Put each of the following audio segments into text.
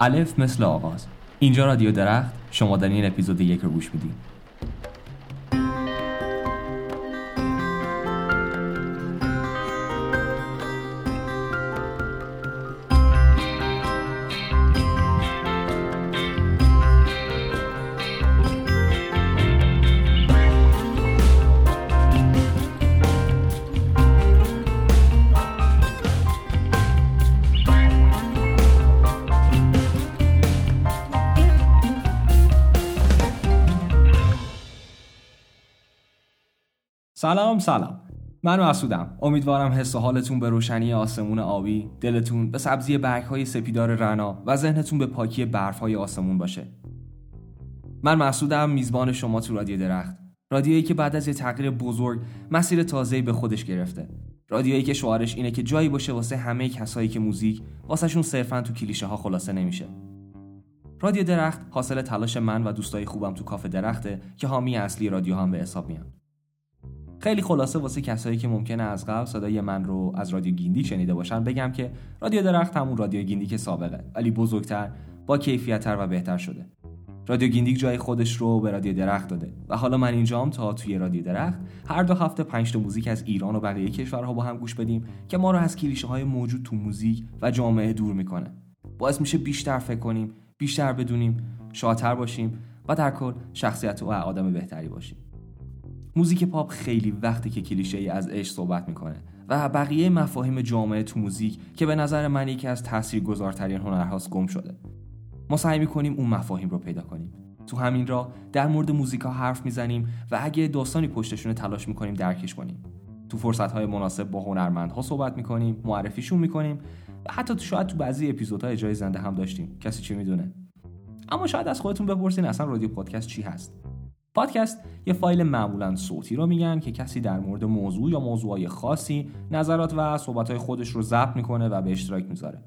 الف مثل آغاز اینجا رادیو درخت شما در این اپیزود یک رو گوش می‌دید. من مسعودم امیدوارم حس و حالتون به روشنی آسمون آبی دلتون به سبزی برگ های سپیدار رنا و ذهنتون به پاکی برف های آسمون باشه. من مسعودم میزبان شما تو رادیو درخت. رادیویی که بعد از یه تغییر بزرگ مسیر تازه‌ای به خودش گرفته. رادیویی که شعارش اینه که جایی باشه واسه همه کسایی که موزیک واسهشون صرفا تو کلیشه ها خلاصه نمیشه. رادیو درخت حاصل تلاش من و دوستای خوبم تو کافه درخته که حامی اصلی رادیو هم به حساب میان. خیلی خلاصه واسه کسایی که ممکنه از قبل صدای من رو از رادیو گیندیک شنیده باشن بگم که رادیو درخت همون رادیو گیندیک که سابقه ولی بزرگتر با کیفیتتر و بهتر شده. رادیو گیندیک جای خودش رو به رادیو درخت داده و حالا من اینجام تا توی رادیو درخت هر دو هفته پنج تا موزیک از ایران و بقیه کشورها با هم گوش بدیم که ما رو از کلیشه های موجود تو موزیک و جامعه دور می‌کنه. باعث میشه بیشتر فکر کنیم بیشتر بدونیم شادتر باشیم و در کل شخصیت و آدم بهتری باشیم. موزیک پاپ خیلی وقتی که کلیشه ای از عشق صحبت می‌کنه و بقیه مفاهیم جامعه تو موزیک که به نظر من یکی از تاثیرگذارترین هنرهاست گم شده. ما سعی می‌کنیم اون مفاهیم رو پیدا کنیم. تو همین راه در مورد موزیکا حرف می‌زنیم و اگه داستانی پشتشون تلاش می‌کنیم درکش کنیم. تو فرصت های مناسب با هنرمندها صحبت می‌کنیم معرفیشون می‌کنیم و حتی تو شاید تو بعضی اپیزودهای جای زنده هم داشتیم. کسی چی می‌دونه؟ اما شاید از خودتون بپرسین اصلا رادیو پادکست چی هست؟ پادکست یه فایل معمولا صوتی رو میگن که کسی در مورد موضوع یا موضوعهای خاصی نظرات و صحبتهای خودش رو ضبط می‌کنه و به اشتراک می‌ذاره.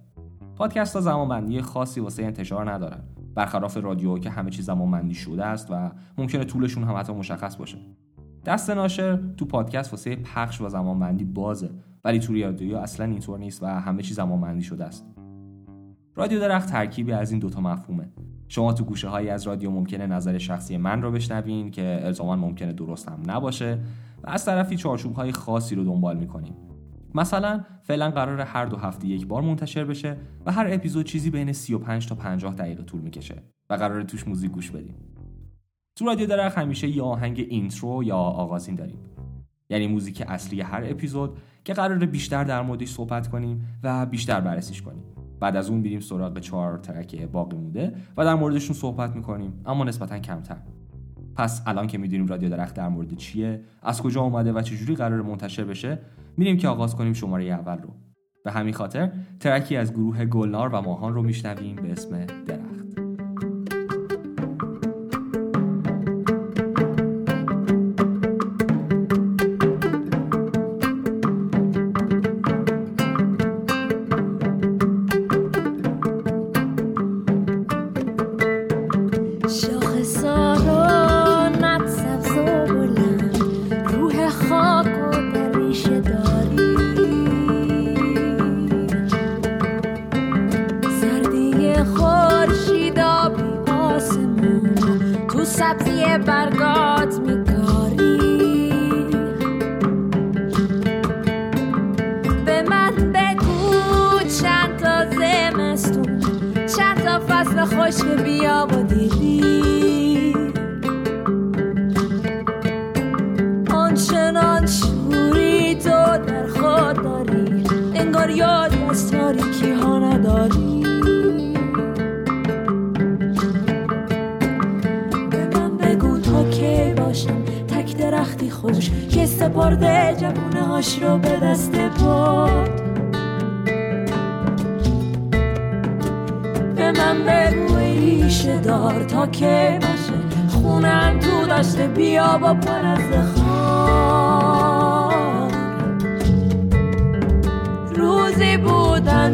پادکست ها زمانبندی خاصی واسه انتشار ندارن. برخلاف رادیو که همه چیز زمانبندی شده است و ممکنه طولشون هم حتی مشخص باشه. دست ناشر تو پادکست واسه پخش و زمانبندی بازه ولی تو رادیو اصلا اینطور نیست و همه چیز زمانبندی شده است. رادیو درخت ترکیبی از این دوتا مفهومه. شما تو گوشه هایی از رادیو ممکنه نظر شخصی من رو بشنوین که الزاما ممکنه درست هم نباشه و از طرفی چارچوب های خاصی رو دنبال می‌کنیم. مثلا فعلا قرار هر دو هفته یک بار منتشر بشه و هر اپیزود چیزی بین 35 تا 50 دقیقه طول می‌کشه و قرار توش موزیک گوش بدیم. تو رادیو درخت همیشه یه آهنگ intro یا آغازین داریم. یعنی موزیک اصلی هر اپیزود که قرار بیشتر در موردش صحبت کنیم و بیشتر بررسیش کنیم. بعد از اون میریم سراغ چهار ترک باقی مونده و در موردشون صحبت می‌کنیم اما نسبتا کمتر. پس الان که می‌دونیم رادیو درخت در مورد چیه از کجا اومده و چجوری قرار منتشر بشه میریم که آغاز کنیم شماره اول رو. به همین خاطر ترکی از گروه گلنار و ماهان رو میشنویم به اسم درخت.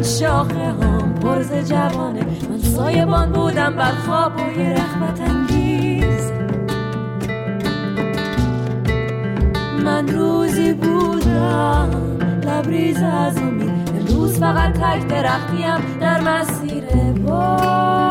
شاخه هم پرز جوانه. من سایبان بودم بر خواب و یه رخمت من روزی بودم لبریز از امید امروز فقط تک درختیم در مسیر با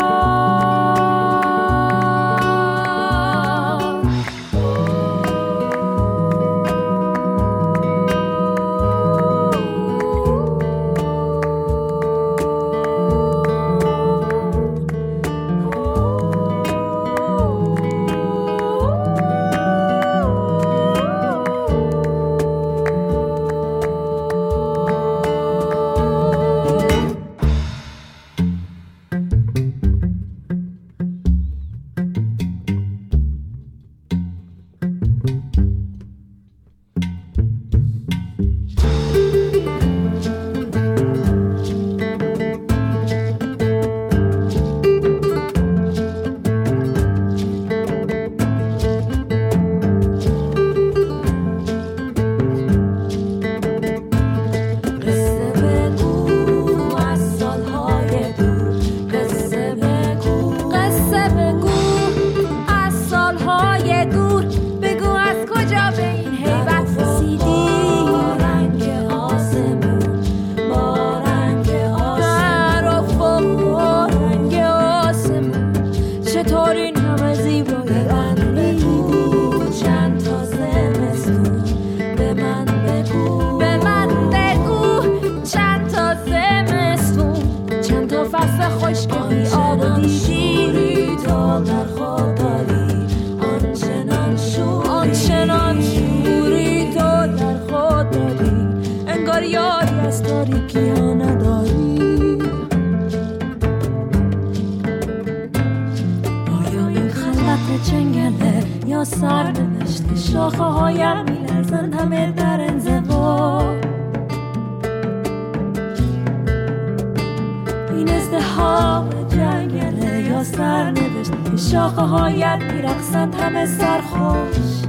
این ازدهام جنگله. یا سر نوشت که شاخه هایت میرقصند همه سرخوش.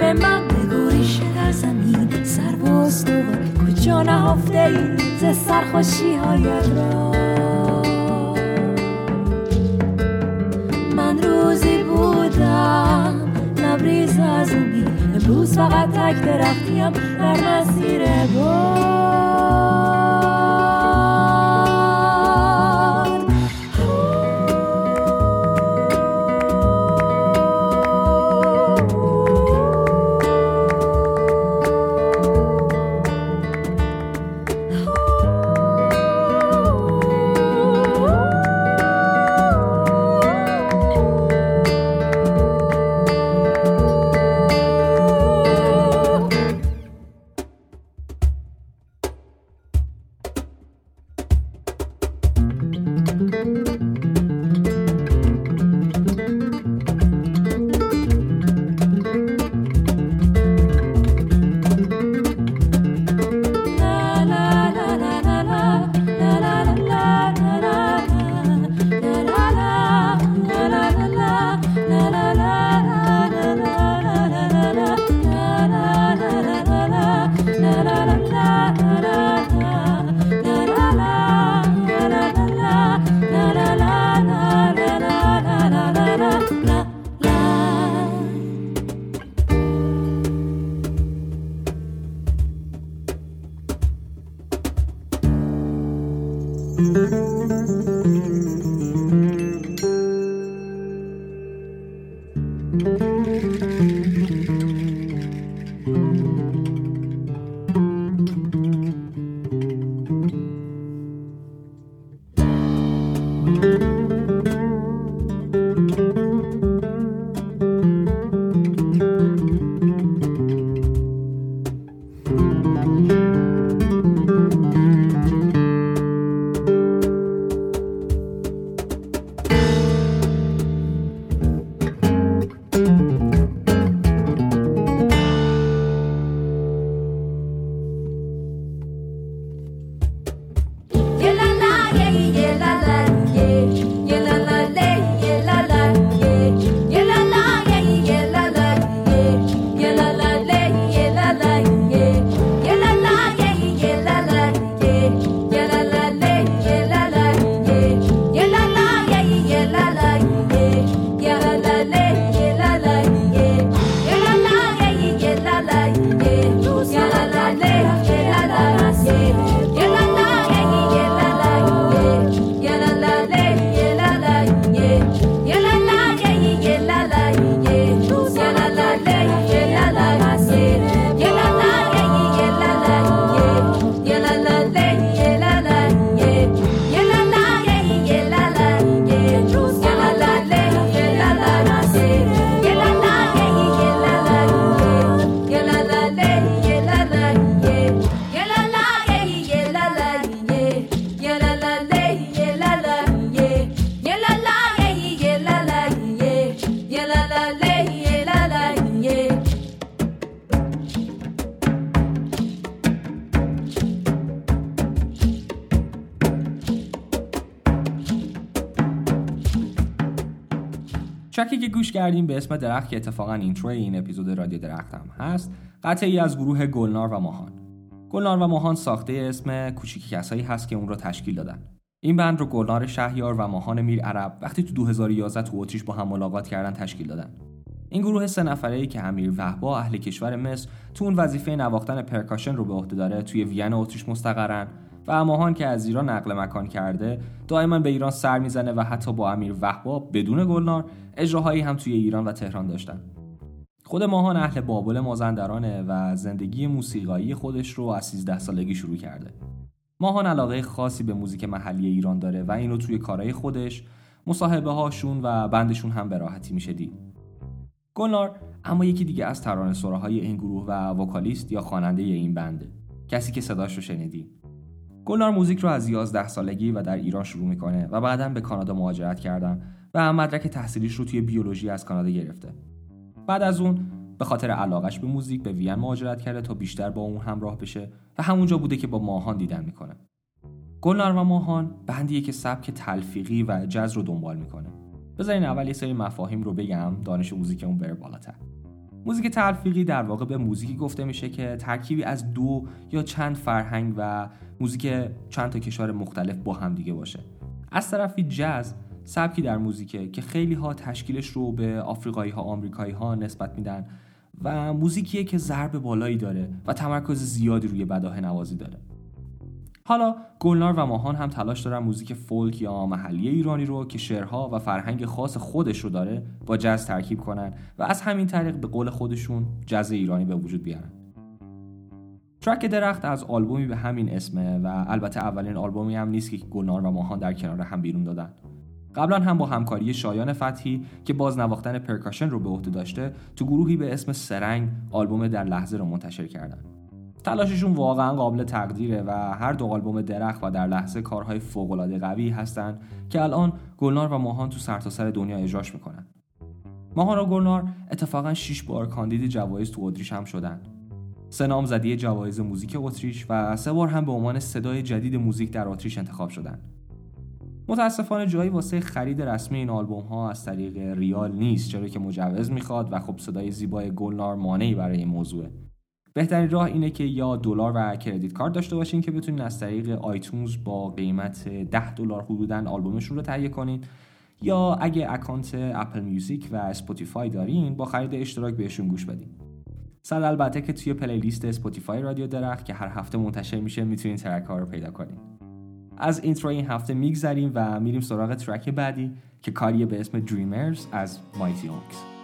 به من بگو ریشه در زمین. سر و استوار کجا نهفته ای؟ ز سرخوشی هایت را. من روزی بودم لبریز از امروز فقط تک درختیم در مسیر باد گوش کردیم به اسم درخت که اتفاقا intro این اپیزود رادیو درخت هم هست قطعی از گروه گلنار و ماهان. گلنار و ماهان ساخته اسم کوچیک کسایی هست که اون رو تشکیل دادن. این band رو گلنار شهیار و ماهان میر عرب وقتی تو 2011 تو اتریش با هم ملاقات کردن تشکیل دادن. این گروه سه نفره ای که امیر وهبا اهل کشور مصر تو اون وظیفه نواختن percussion رو به عهده داره توی وین اتریش مستقرن و اماهان که از ایران نقل مکان کرده دائما به ایران سر می‌زنه و حتی با امیر وهبا بدون گلنار اجراهایی هم توی ایران و تهران داشتن. خود ماهان اهل بابل مازندرانه و زندگی موسیقایی خودش رو از 13 سالگی شروع کرده. ماهان علاقه خاصی به موزیک محلی ایران داره و اینو توی کارهای خودش مصاحبه هاشون و بندشون هم به راحتی میشه دید. گلنار اما یکی دیگه از ترانه سراهای این گروه و وکالیست یا خواننده این بنده کسی که صداش رو شنیدی. گلنار موزیک رو از 11 سالگی و در ایران شروع می‌کنه و بعدا به کانادا مهاجرت کردن و مدرک تحصیلیش رو توی بیولوژی از کانادا گرفته. بعد از اون به خاطر علاقش به موزیک به وین مهاجرت کرده تا بیشتر با اون همراه بشه و همونجا بوده که با ماهان دیدن می‌کنه. گلنار و ماهان بندیه که سبک تلفیقی و جز رو دنبال می‌کنه. بذارین اول یه سری مفاهیم رو بگم دانش موزیکمون بره بالاتر. موزیک تلفیقی در واقع به موزیکی گفته میشه که ترکیبی از دو یا چند فرهنگ و موزیک چند تا کشور مختلف با هم دیگه باشه از طرفی جاز سبکی در موزیکه که خیلی ها تشکیلش رو به آفریقایی ها آمریکایی ها نسبت میدن و موزیکیه که ضرب بالایی داره و تمرکز زیادی روی بداه نوازی داره. حالا گلنار و ماهان هم تلاش دارن موزیک فولک یا محلی ایرانی رو که شعرها و فرهنگ خاص خودش رو داره با جز ترکیب کنن و از همین طریق به قول خودشون جز ایرانی به وجود بیارن. ترک درخت از آلبومی به همین اسمه و البته اولین آلبومی هم نیست که گلنار و ماهان در کنار هم بیرون دادن. قبلا هم با همکاری شایان فتحی که باز نواختن پرکاشن رو به عهده داشته تو گروهی به اسم سرنگ آلبوم در لحظه رو منتشر کردن. تلاششون واقعا قابل تقدیره و هر دو آلبوم درخت و در لحظه کارهای فوقالعاده قوی هستند که الان گلنار و ماهان تو سرتاسر سر دنیا اجراش می‌کنن. ماهان و گلنار اتفاقا 6 بار کاندید جوایز تو اتریش هم شدن. سه نامزدی جوایز موزیک اتریش و سه بار هم به عنوان صدای جدید موزیک در اتریش انتخاب شدن. متاسفانه جایی واسه خرید رسمی این آلبوم ها از طریق ریال نیست چرا که مجوز می‌خواد و خب صدای زیبای گلنار مانعی برای این موضوعه. بهترین راه اینه که یا دلار و credit card داشته باشین که بتونین از طریق آیتونز با قیمت 10 دلار حدودا آلبومشون رو تهیه کنین یا اگه اکانت اپل میوزیک و اسپاتیفای دارین با خرید اشتراک بهشون گوش بدین. صد البته که توی playlist اسپاتیفای رادیو درخت که هر هفته منتشر میشه می‌تونین track ها رو پیدا کنین. از intro این هفته میگذریم و میریم سراغ track بعدی که کاریه به اسم Dreamers از Mighty Oaks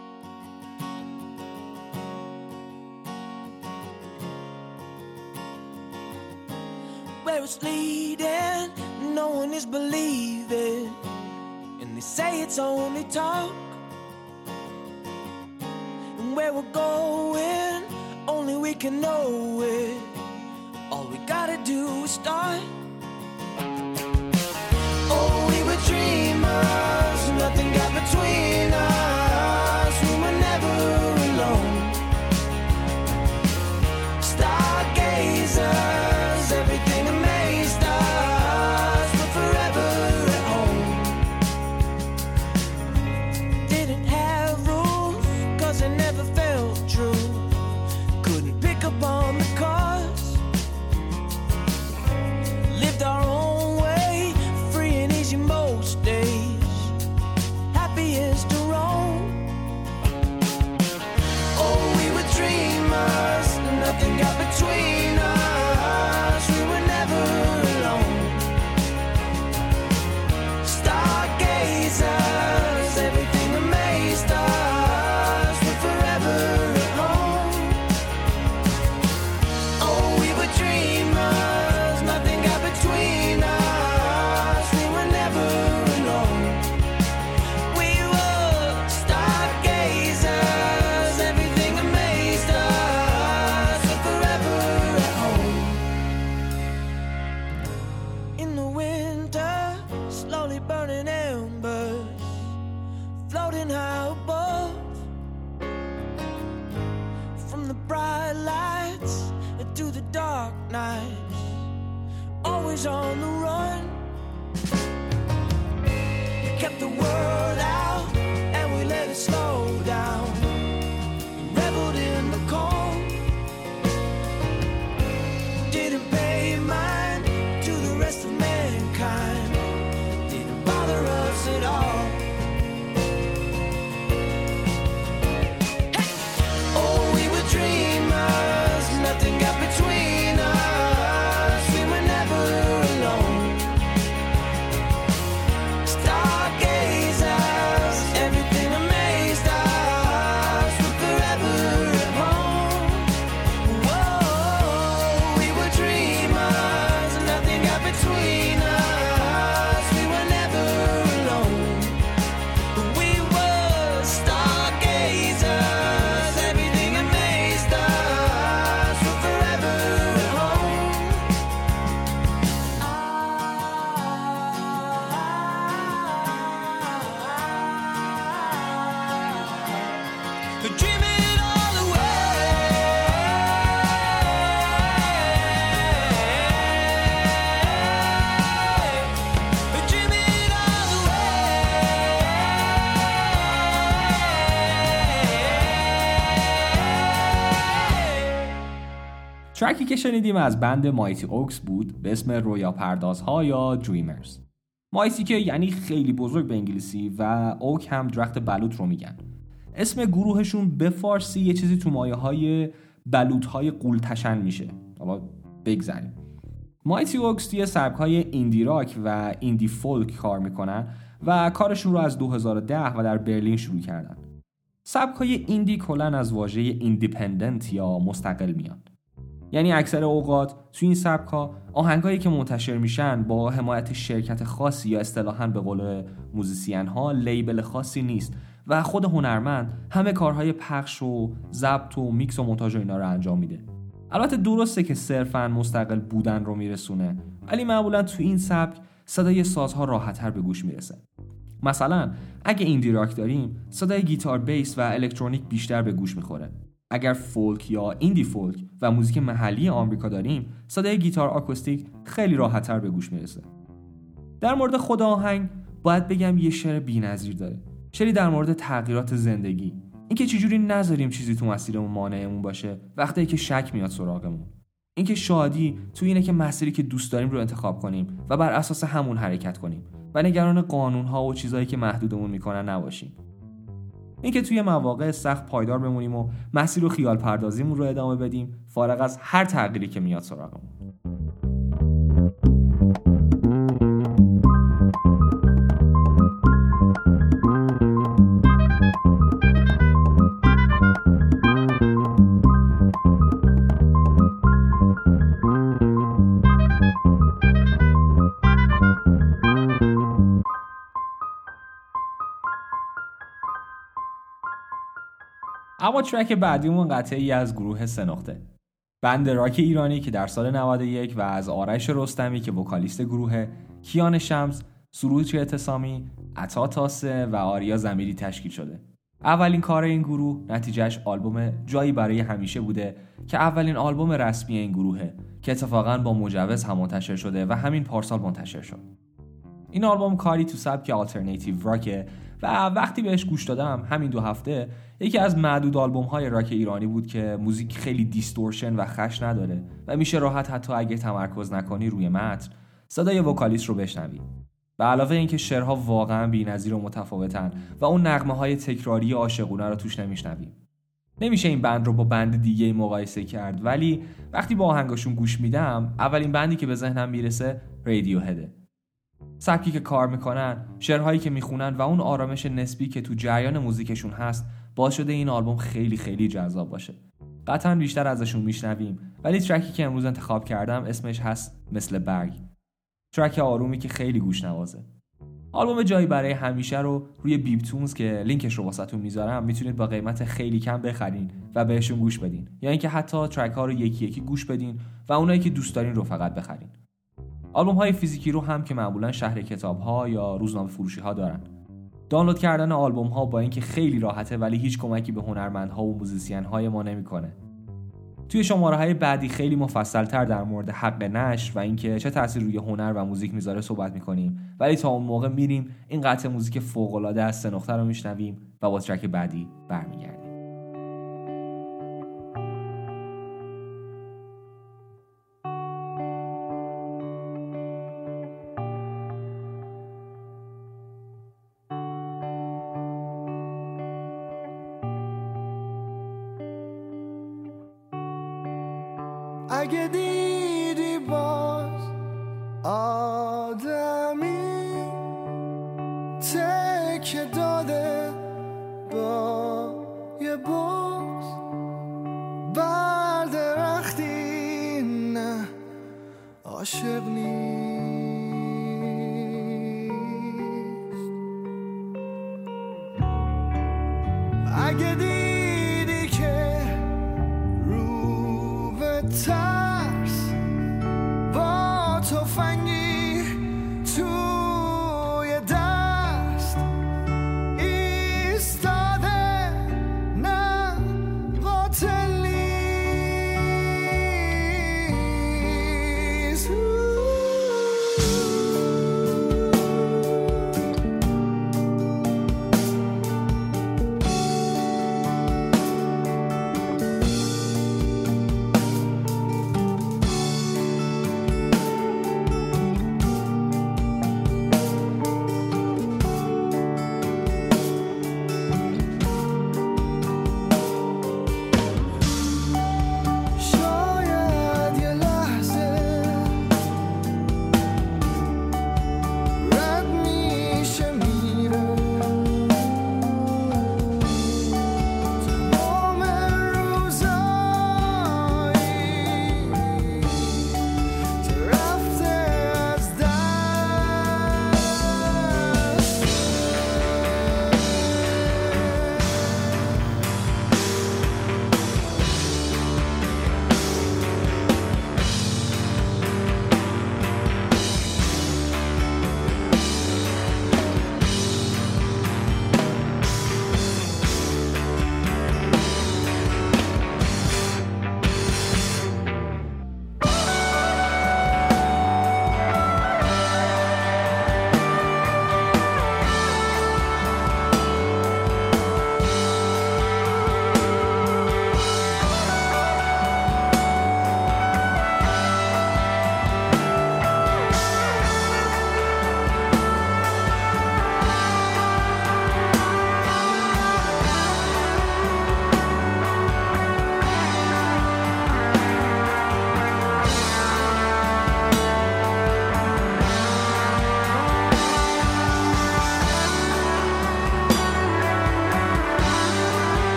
it's leading, no one is believing. And they say it's only talk. And where we're going, only we can know it. All we gotta do is start. dreamer. ترکی که شنیدیم از بند مایتی اوکس بود به اسم رویا پردازها یا دریمرز. مایتی که یعنی خیلی بزرگ به انگلیسی و اوک هم درخت بلوط رو میگن. اسم گروهشون به فارسی یه چیزی تو مایه های بلوط های قولتشن میشه. حالا بگذاریم مایتی اوکس توی سبک های ایندی راک و ایندی فولک کار می‌کنن و کارشون رو از 2010 و در برلین شروع کردن. سبک های indie کلا از واژه independent یا مستقل میان. یعنی اکثر اوقات تو این سبک ها آهنگایی که منتشر میشن با حمایت شرکت خاصی یا اصطلاحا به قول musician ها label خاصی نیست و خود هنرمند همه کارهای پخش و ضبط و میکس و مونتاژ اینا رو انجام میده. البته درسته که صرفا مستقل بودن رو میرسونه ولی معمولا تو این سبک صدای سازها راحتتر به گوش می‌رسه. مثلا اگه ایندی راک داریم صدای گیتار بیس و الکترونیک بیشتر به گوش می‌خوره. اگر فولک یا ایندی فولک و موزیک محلی آمریکا داریم صدای گیتار آکوستیک خیلی راحتتر به گوش می‌رسه. در مورد خود آهنگ باید بگم یه شعر بی‌نظیر داره. شعری در مورد تغییرات زندگی. اینکه چجوری نذاریم چیزی تو مسیرمون مانعمون باشه وقتی که شک میاد سراغمون. اینکه شادی تو اینه که مسیری که دوست داریم رو انتخاب کنیم و بر اساس همون حرکت کنیم. و نگران قانون ها و چیزهایی که محدودمون می‌کنن نباشیم. اینکه توی مواقع سخت پایدار بمونیم و مسیر و خیال پردازیمون رو ادامه بدیم فارغ از هر تغییری که میاد سراغمون. اما ترک بعدیمون قطعی از گروه سنخته. بند راک ایرانی که در سال 91 و از آرش رستمی که وکالیست گروه کیان شمس سروج اعتصامی عطا تاسه و آریا زمیری تشکیل شده. اولین کار این گروه نتیجهش آلبوم جایی برای همیشه بوده که اولین آلبوم رسمی این گروهه که اتفاقا با مجوز هم منتشر شده و همین پارسال منتشر شد. این آلبوم کاری تو سبک آلترناتیو راکه و وقتی بهش گوش دادم همین دو هفته یکی از معدود آلبوم های راک ایرانی بود که موزیک خیلی دیستورشن و خش نداره و میشه راحت حتی اگه تمرکز نکنی روی متن. صدای وکالیست رو بشنوی. به علاوه اینکه شعرها واقعا بی‌نظیر و متفاوتن و اون نغمه های تکراری عاشقونه رو توش نمیشنویم نمیشه این بند رو با بند دیگه مقایسه کرد ولی وقتی با آهنگاشون گوش میدم اولین بندی که به ذهنم می‌رسه رادیو هده سبکی که کار می‌کنن شعرهایی که می‌خونن و اون آرامش نسبی که تو جریان موزیکشون هست باعث شده این آلبوم خیلی خیلی جذاب باشه. قطعا بیشتر ازشون میشنویم ولی ترکی که امروز انتخاب کردم اسمش هست مثل برگ. ترک آرومی که خیلی گوش نوازه آلبوم جایی برای همیشه رو روی بیبتونز که لینکش رو واسهتون می‌ذارم می‌تونید با قیمت خیلی کم بخرین و بهشون گوش بدین. یا اینکه حتی ترک ها رو یکی یکی گوش بدین و اونایی که دوست دارین رو فقط بخرین. آلبوم های فیزیکی رو هم که معمولا شهر کتاب ها یا روزنامه فروشی ها دارن. دانلود کردن آلبوم ها با اینکه خیلی راحته ولی هیچ کمکی به هنرمندها و musician های ما نمی‌کنه. توی شماره های بعدی خیلی مفصل تر در مورد حق نشر و اینکه چه تاثیر روی هنر و موزیک می‌ذاره صحبت می‌کنیم. ولی تا اون موقع میریم این قطع موزیک فوق العاده از سه رو میشنویم و با track بعدی برمیگردیم. اگه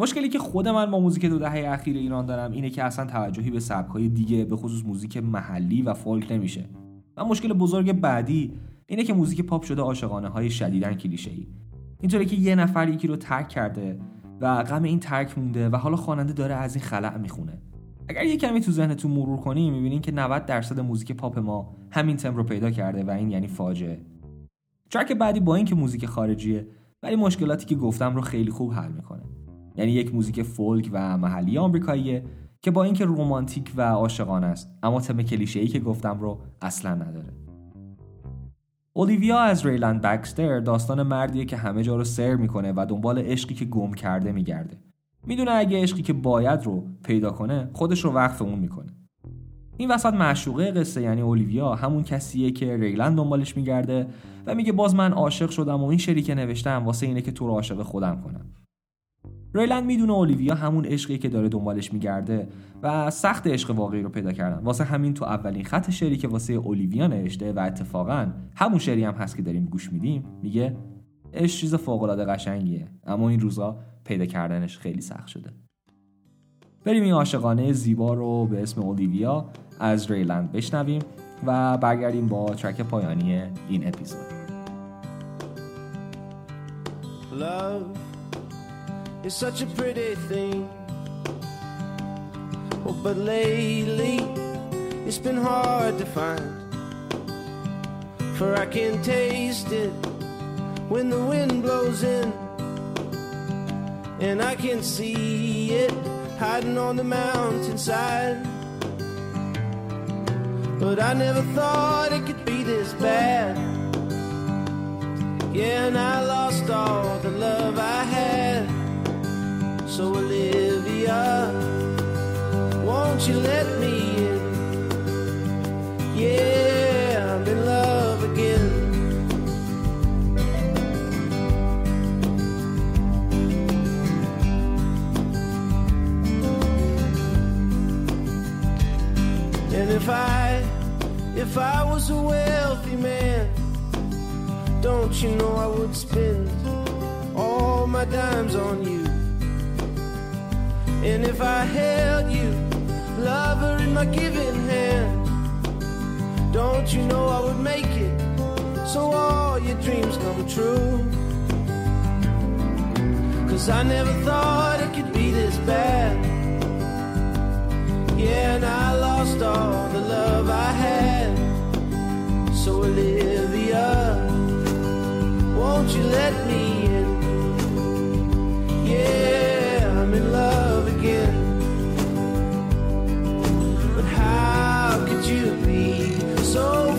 مشکلی که خود من با موزیک دو دهه اخیر ایران دارم اینه که اصلا توجهی به سبک‌های دیگه به خصوص موزیک محلی و فولک نمیشه. و مشکل بزرگ بعدی اینه که موزیک پاپ شده عاشقانه های شدیدا کلیشه ای اینطوری که یه نفر یکی رو ترک کرده و غم این ترک مونده و حالا خواننده داره از این خلأ می‌خونه. اگر یه کمی تو ذهنتون مرور کنی می‌بینین که 90 درصد موزیک پاپ ما همین تم رو پیدا کرده و این یعنی فاجعه. track بعدی با اینکه موزیک خارجیه ولی مشکلاتی که گفتم رو خیلی خوب حل می‌کنه. یعنی یک موزیک فولک و محلی آمریکاییه که با اینکه رومانتیک و عاشقانه است اما تم کلیشه‌ای که گفتم رو اصلا نداره. اولیویا از ریلند بکستر داستان مردیه که همه جا رو سر می‌کنه و دنبال عشقی که گم کرده میگرده. می‌دونه اگه عشقی که باید رو پیدا کنه خودش رو وقف اون می‌کنه. این وسط معشوقه قصه یعنی اولیویا همون کسیه که ریلند دنبالش میگرده و میگه باز من عاشق شدم و این شعری که نوشتم واسه اینه که تو رو عاشق خودم کنم. ریلند می‌دونه اولیویا همون عشقی که داره دنبالش میگرده و سخت عشق واقعی رو پیدا کردن. واسه همین تو اولین خط شعری که واسه اولیویا نوشته و اتفاقا همون شعری هم هست که داریم گوش میدیم میگه عشق چیز فوق العاده قشنگیه اما این روزا پیدا کردنش خیلی سخت شده. بریم این عاشقانه زیبا رو به اسم اولیویا از ریلند بشنویم و برگردیم با ترک پایانی این اپیزود. Love is such a pretty thing. Oh, but lately it's been hard to find. For I can taste it when the wind blows in. And I can see it hiding on the mountainside. But I never thought it could be this bad. Yeah, and I lost all the love I had. So, Olivia, won't you let me in? Yeah, I'm in love again. And if I, if I was a wealthy man, don't you know I would spend all my dimes on you? And if I held you, lover, in my giving hand, don't you know I would make it so all your dreams come true? Cause I never thought it could be this bad. Yeah, and I lost all the love I had. So, Olivia, won't you let me in? Yeah, again. But how could you be so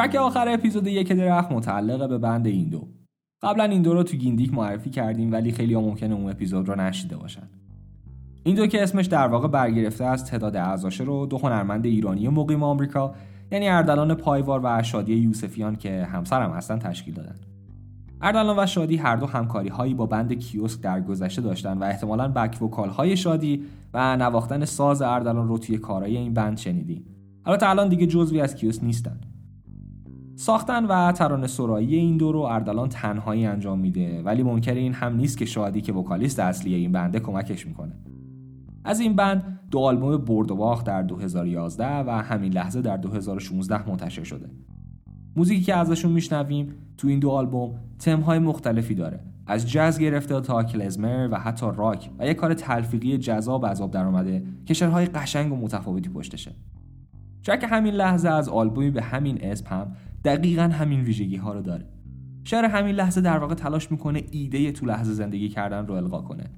track آخر اپیزود یک درخت متعلق به band این دو. قبلا این دو رو تو گیندیک معرفی کردیم ولی خیلی ها ممکنه اون اپیزود رو نشنیده باشن. این دو که اسمش در واقع برگرفته از تعداد اعضاشه رو دو هنرمند ایرانی مقیم آمریکا یعنی اردلان پایوار و شادی یوسفیان که همسرم هستن تشکیل دادن. اردلان و شادی هر دو همکاری هایی با band کیوسک در گذشته داشتن و احتمالا back vocal های شادی و نواختن ساز اردلان رو توی کارهای این بند شنیدیم. البته الان دیگه جزوی از کیوس نیستن. ساختن و ترانه سرایی این دو رو اردلان تنهایی انجام میده. ولی منکر این هم نیست که شادی که وکالیست اصلی این بنده کمکش می‌کنه. از این بند دو آلبوم برد و باخت در 2011 و همین لحظه در 2016 منتشر شده. موزیکی که ازشون میشنویم تو این دو آلبوم تمهای مختلفی داره. از جاز گرفته تا کلزمر و حتی راک و یک کار تلفیقی جذاب از آب درآمده که شعرهای قشنگ و متفاوتی پشتشه. ترک همین لحظه از آلبومی به همین اسم هم دقیقا همین ویژگی ها رو داره. شعر همین لحظه در واقع تلاش می‌کنه ایده تو لحظه زندگی کردن رو القا کنه.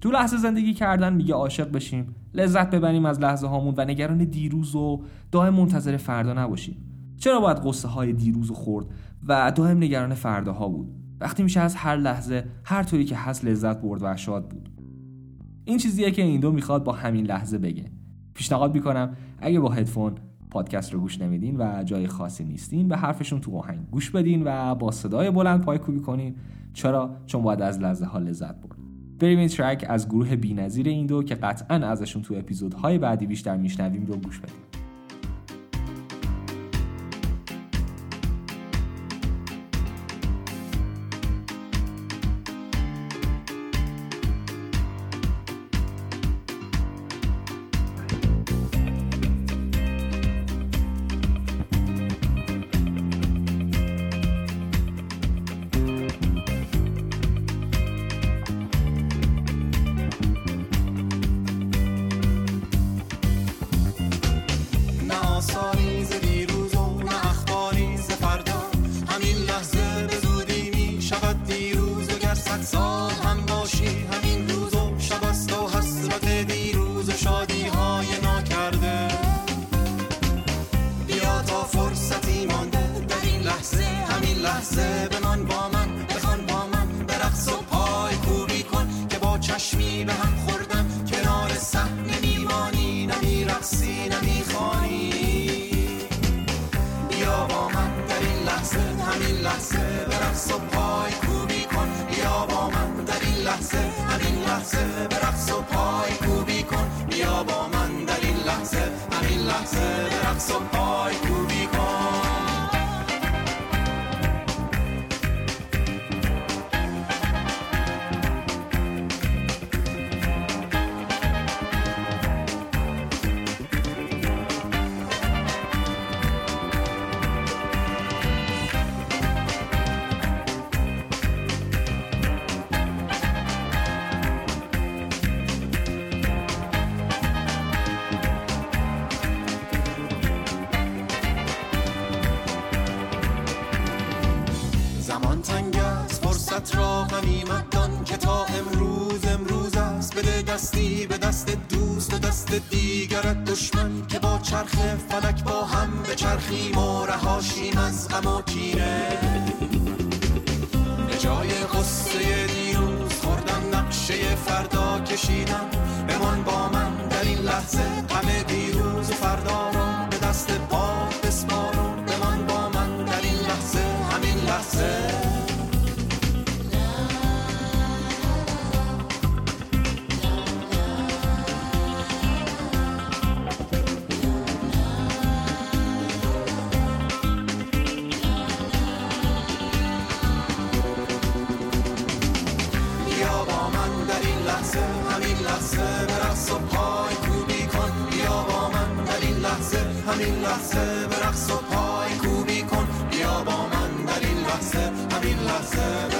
تو لحظه زندگی کردن میگه عاشق بشیم لذت ببریم از لحظه هامون و نگران دیروز و دائم منتظر فردا نباشیم. چرا باید قصه های دیروز و خورد و دائم نگران فرداها بود؟ وقتی میشه از هر لحظه هر طوری که هست لذت برد و شاد بود. این چیزیه که این دو می‌خواد با همین لحظه بگه. پیشنهاد می‌کنم اگه با هدفون پادکست رو گوش نمیدین و جای خاصی نیستین به حرفشون تو آهنگ گوش بدین و با صدای بلند پای کوبی کنین. چرا؟ چون باید از لحظه ها لذت برد. بریم این ترک از گروه بینظیر این دو که قطعا ازشون تو اپیزودهای بعدی بیشتر میشنویم رو گوش بدیم. دست دوست و دست دیگرت دشمن که با چرخ فلک با هم به چرخیم و رهاشیم از غم و کینه. به جای قصه دیروز خوردم نقشه فردا کشیدم. من با من در این لحظه همین لحظه برقص و پای کوبی کن. بیا با من در این لحظه همین لحظه.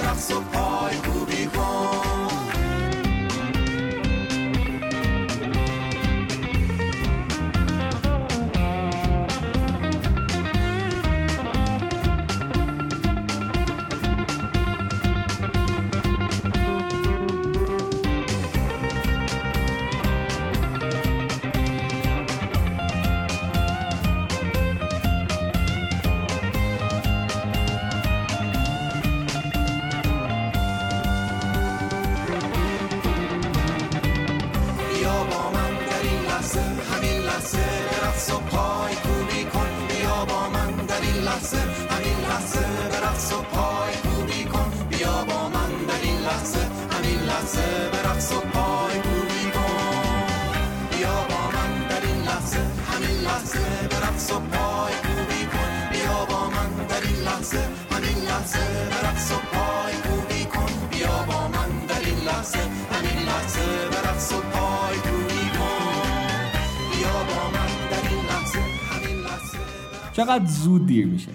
چقدر زود دیر میشه.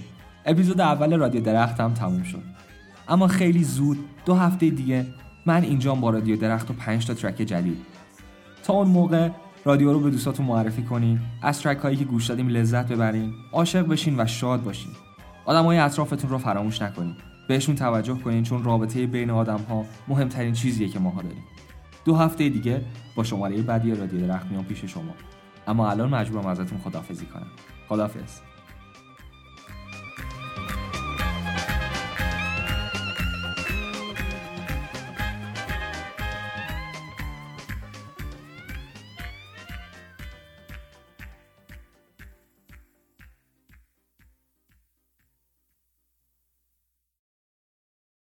اپیزود اول رادیو درخت هم تموم شد. اما خیلی زود دو هفته دیگه من اینجام با رادیو درخت و 5 تا ترک جدید. تا اون موقع رادیو رو به دوستاتون معرفی کنین از ترک هایی که گوش دادیم لذت ببرین عاشق بشین و شاد باشین. آدم های اطرافتون رو فراموش نکنین. بهشون توجه کنین چون رابطه بین آدم ها مهمترین چیزیه که ماها داریم. دو هفته دیگه با شماره بعدی رادیو درخت میام پیش شما. اما الان مجبورم ازتون خدافزی کنم. خدافز